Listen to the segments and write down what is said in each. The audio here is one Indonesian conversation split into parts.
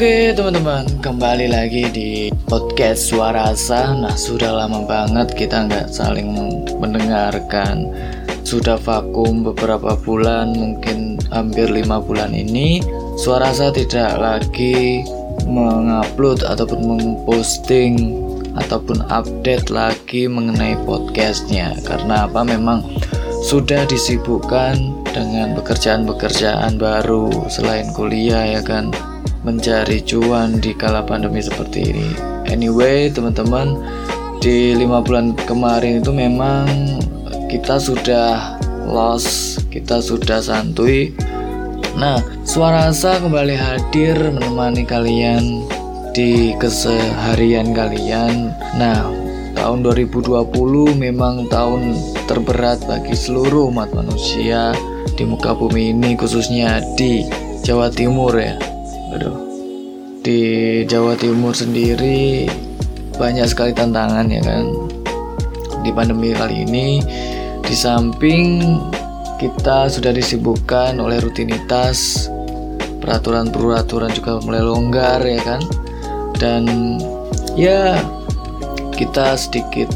Oke teman-teman, kembali lagi di podcast Suara Asa. Nah sudah lama banget kita nggak saling mendengarkan. Sudah vakum beberapa bulan, mungkin hampir lima bulan ini. Suara Asa tidak lagi mengupload ataupun memposting ataupun update lagi mengenai podcastnya. Karena apa? Memang sudah disibukkan dengan pekerjaan-pekerjaan baru selain kuliah ya kan mencari cuan di kala pandemi seperti ini. Anyway, teman-teman, di lima bulan kemarin itu memang kita sudah lost, kita sudah santuy. Nah, suara asa kembali hadir menemani kalian di keseharian kalian. Nah, tahun 2020 memang tahun terberat bagi seluruh umat manusia di muka bumi ini khususnya di Jawa Timur ya. Aduh. Di Jawa Timur sendiri banyak sekali tantangan ya kan. Di pandemi kali ini di samping kita sudah disibukkan oleh rutinitas peraturan-peraturan juga mulai longgar ya kan. Dan ya kita sedikit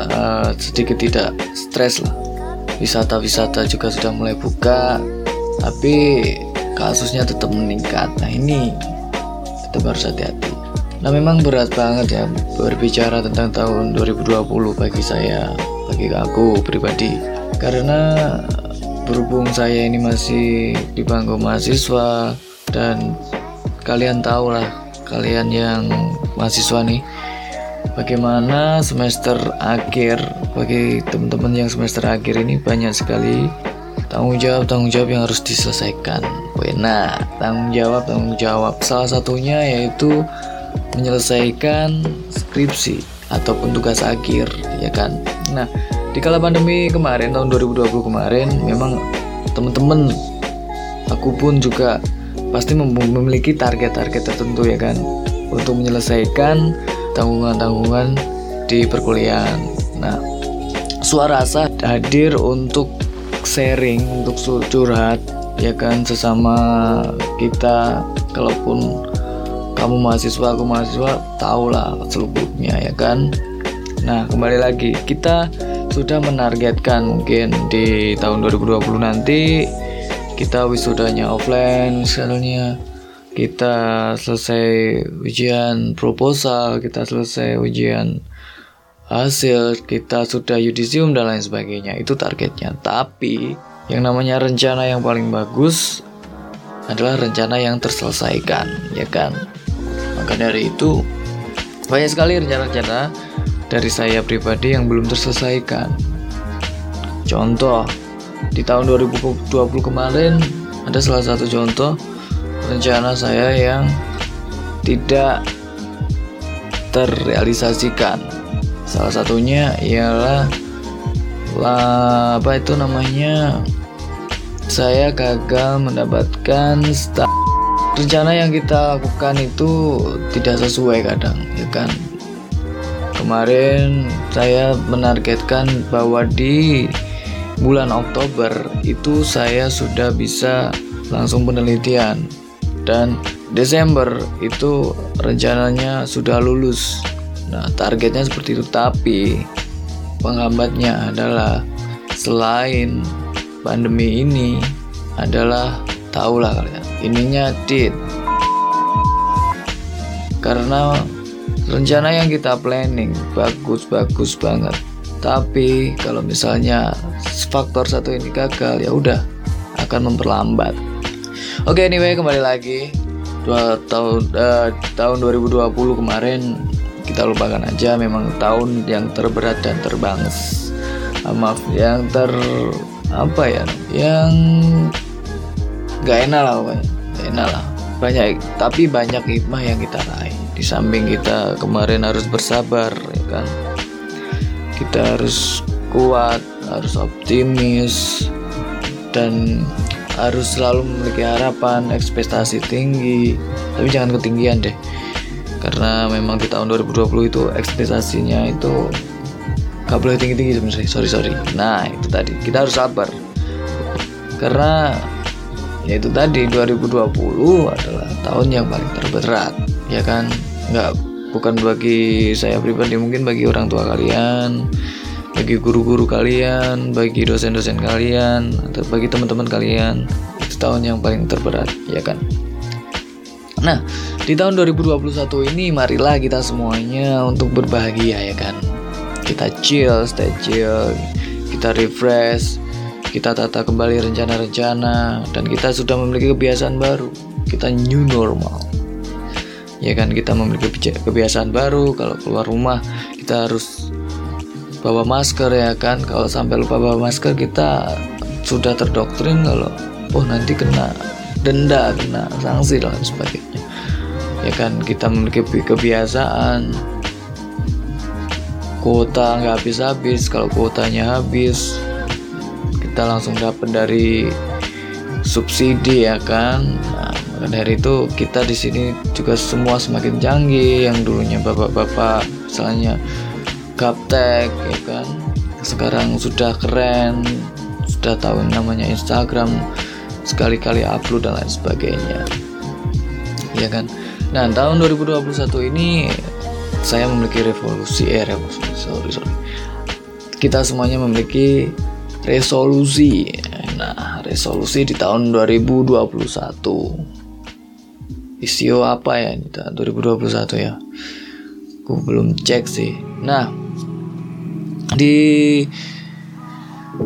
uh, sedikit tidak stres lah wisata-wisata juga sudah mulai buka tapi kasusnya tetap meningkat. Nah ini tetap harus hati-hati. Nah memang berat banget ya berbicara tentang tahun 2020 bagi saya bagi aku pribadi. Karena berhubung saya ini masih di bangku mahasiswa dan kalian tahu lah kalian yang mahasiswa nih bagaimana semester akhir bagi teman-teman yang semester akhir ini banyak sekali tanggung jawab tanggung jawab yang harus diselesaikan. Nah, tanggung jawab tanggung jawab salah satunya yaitu menyelesaikan skripsi ataupun tugas akhir, ya kan. Nah, di kala pandemi kemarin tahun 2020 kemarin memang teman-teman aku pun juga pasti memiliki target-target tertentu ya kan untuk menyelesaikan tanggungan-tanggungan di perkuliahan. Nah, suara asa hadir untuk sharing, untuk curhat, ya kan sesama kita. Kalaupun kamu mahasiswa, aku mahasiswa, tahulah selubuknya ya kan. Nah, kembali lagi kita sudah menargetkan mungkin di tahun 2020 nanti kita wisudanya offline misalnya kita selesai ujian proposal, kita selesai ujian hasil, kita sudah yudisium dan lain sebagainya. Itu targetnya. Tapi yang namanya rencana yang paling bagus adalah rencana yang terselesaikan, ya kan? Maka dari itu banyak sekali rencana-rencana dari saya pribadi yang belum terselesaikan. Contoh, di tahun 2020 kemarin ada salah satu contoh rencana saya yang tidak terrealisasikan. Salah satunya ialah lah apa itu namanya? Saya gagal mendapatkan start rencana yang kita lakukan itu tidak sesuai kadang ya kan? Kemarin saya menargetkan bahwa di bulan Oktober itu saya sudah bisa langsung penelitian. Dan Desember itu rencananya sudah lulus. Nah, targetnya seperti itu, tapi penghambatnya adalah selain pandemi ini adalah tahulah kalian, ininya dit. Karena rencana yang kita planning bagus-bagus banget. Tapi kalau misalnya faktor satu ini gagal ya udah akan memperlambat Oke, okay, anyway kembali lagi dua tahun uh, tahun 2020 kemarin kita lupakan aja memang tahun yang terberat dan terbanges. Uh, maaf, yang ter apa ya? Yang gak enak lah. Gak enak lah. Banyak tapi banyak hikmah yang kita raih. Di samping kita kemarin harus bersabar ya kan. Kita harus kuat, harus optimis dan harus selalu memiliki harapan, ekspektasi tinggi, tapi jangan ketinggian deh. Karena memang di tahun 2020 itu ekspektasinya itu gak boleh tinggi-tinggi sebenarnya. Sorry sorry. Nah itu tadi kita harus sabar. Karena yaitu tadi 2020 adalah tahun yang paling terberat ya kan nggak bukan bagi saya pribadi mungkin bagi orang tua kalian bagi guru-guru kalian bagi dosen-dosen kalian atau bagi teman-teman kalian itu tahun yang paling terberat ya kan Nah, di tahun 2021 ini marilah kita semuanya untuk berbahagia ya kan. Kita chill, stay chill, kita refresh, kita tata kembali rencana-rencana dan kita sudah memiliki kebiasaan baru. Kita new normal. Ya kan kita memiliki kebiasaan baru kalau keluar rumah kita harus bawa masker ya kan. Kalau sampai lupa bawa masker kita sudah terdoktrin kalau oh nanti kena denda kena sanksi dan sebagainya. Ya kan kita memiliki kebiasaan. Kuota nggak habis-habis kalau kuotanya habis kita langsung dapat dari subsidi ya kan? Nah, maka dari itu kita di sini juga semua semakin canggih yang dulunya bapak-bapak misalnya gaptek ya kan? Sekarang sudah keren sudah tahu namanya Instagram sekali-kali upload dan lain sebagainya. Ya kan? Nah tahun 2021 ini saya memiliki revolusi eh revolusi sorry sorry. Kita semuanya memiliki resolusi. Nah resolusi di tahun 2021 isio apa ya ini tahun 2021 ya? Aku belum cek sih. Nah di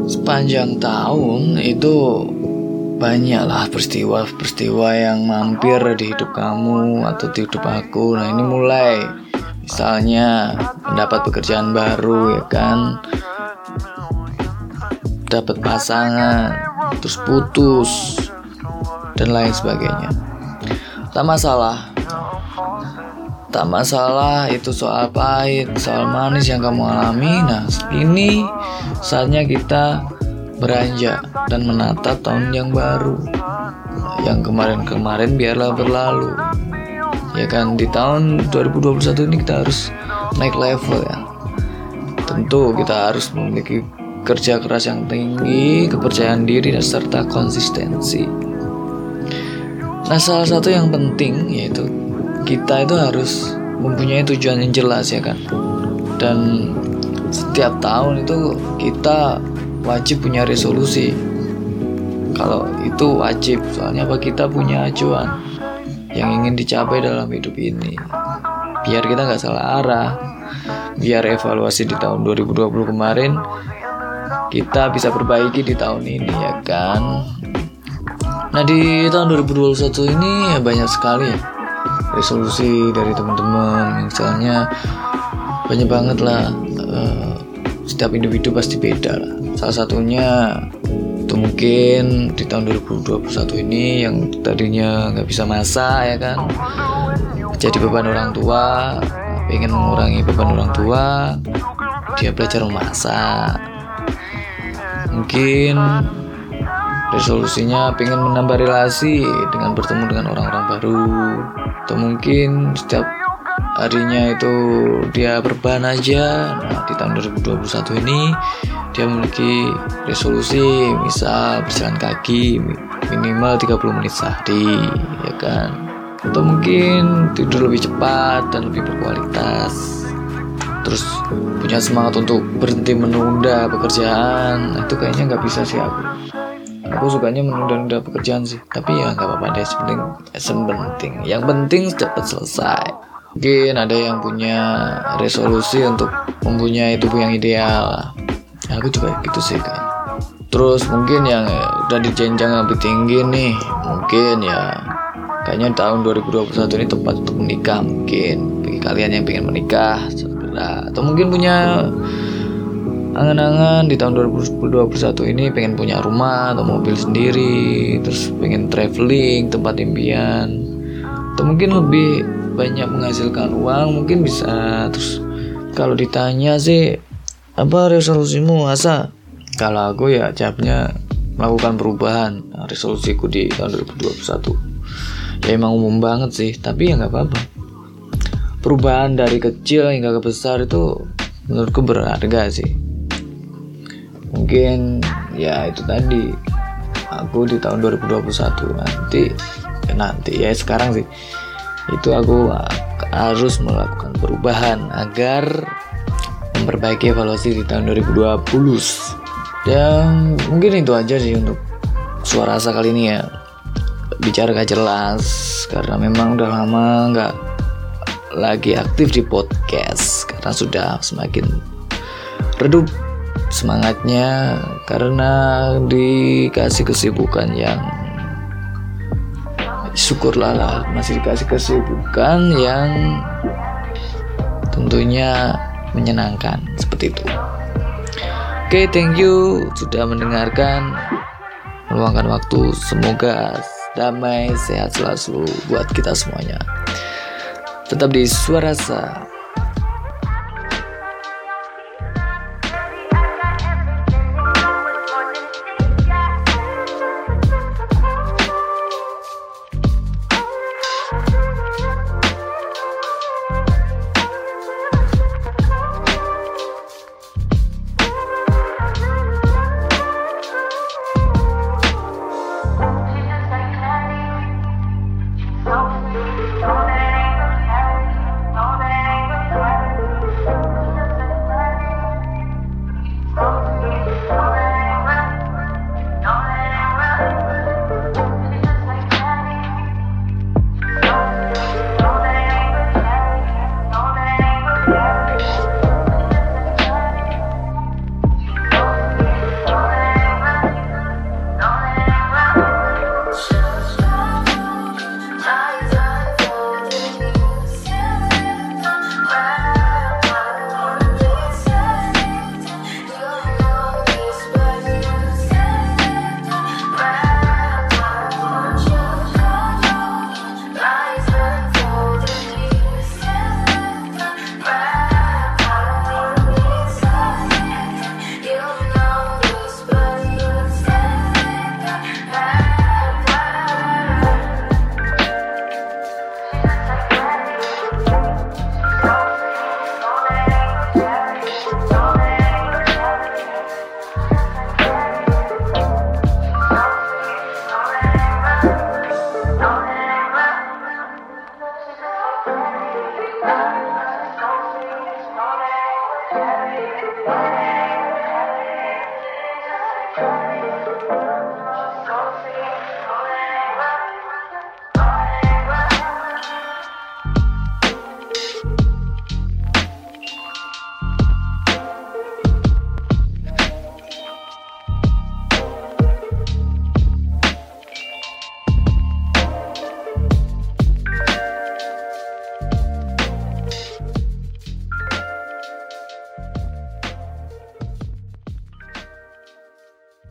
sepanjang tahun itu banyaklah peristiwa-peristiwa yang mampir di hidup kamu atau di hidup aku. Nah ini mulai misalnya mendapat pekerjaan baru ya kan, dapat pasangan, terus putus dan lain sebagainya. Tak masalah, tak masalah itu soal pahit, soal manis yang kamu alami. Nah ini saatnya kita beranjak dan menatap tahun yang baru. Yang kemarin-kemarin biarlah berlalu. Ya kan di tahun 2021 ini kita harus naik level ya. Tentu kita harus memiliki kerja keras yang tinggi, kepercayaan diri dan serta konsistensi. Nah, salah satu yang penting yaitu kita itu harus mempunyai tujuan yang jelas ya kan. Dan setiap tahun itu kita wajib punya resolusi. Kalau itu wajib soalnya apa kita punya acuan yang ingin dicapai dalam hidup ini? Biar kita nggak salah arah biar evaluasi di tahun 2020 kemarin kita bisa perbaiki di tahun ini ya kan? Nah di tahun 2021 ini ya banyak sekali resolusi dari teman-teman. Misalnya banyak banget lah uh, setiap individu pasti beda lah. Salah satunya itu mungkin di tahun 2021 ini yang tadinya nggak bisa masak ya kan? Jadi beban orang tua ingin mengurangi beban orang tua dia belajar memasak. Mungkin resolusinya pengen menambah relasi dengan bertemu dengan orang-orang baru. Atau mungkin setiap harinya itu dia berbahan aja. Nah di tahun 2021 ini dia memiliki resolusi misal berjalan kaki minimal 30 menit sehari ya kan? Atau mungkin tidur lebih cepat dan lebih berkualitas. Terus punya semangat untuk berhenti menunda pekerjaan nah, itu kayaknya nggak bisa sih aku. Aku sukanya menunda-nunda pekerjaan sih tapi ya nggak apa-apa deh sepenting sepenting yang penting cepat selesai mungkin ada yang punya resolusi untuk mempunyai tubuh yang ideal. Ya, aku juga gitu sih kan terus mungkin yang udah di jenjang lebih tinggi nih mungkin ya kayaknya tahun 2021 ini tepat untuk menikah mungkin. Bagi kalian yang pengen menikah segera. Atau mungkin punya angan-angan di tahun 2021 ini pengen punya rumah atau mobil sendiri terus pengen traveling tempat impian. Atau mungkin lebih banyak menghasilkan uang mungkin bisa. Terus kalau ditanya sih apa resolusimu asa? Kalau aku ya jawabnya melakukan perubahan. Resolusiku di tahun 2021 ya emang umum banget sih tapi ya nggak apa-apa. Perubahan dari kecil hingga ke besar itu menurutku berharga sih. Mungkin ya itu tadi aku di tahun 2021 nanti ya nanti ya sekarang sih itu aku harus melakukan perubahan agar memperbaiki evaluasi di tahun 2020 dan mungkin itu aja sih untuk suara asa kali ini ya. Bicara gak jelas karena memang udah lama nggak lagi aktif di podcast karena sudah semakin redup semangatnya karena dikasih kesibukan yang syukurlah lah masih dikasih kesibukan yang tentunya menyenangkan seperti itu. Oke, okay, thank you sudah mendengarkan meluangkan waktu. Semoga damai, sehat selalu buat kita semuanya. Tetap di Suara Sa.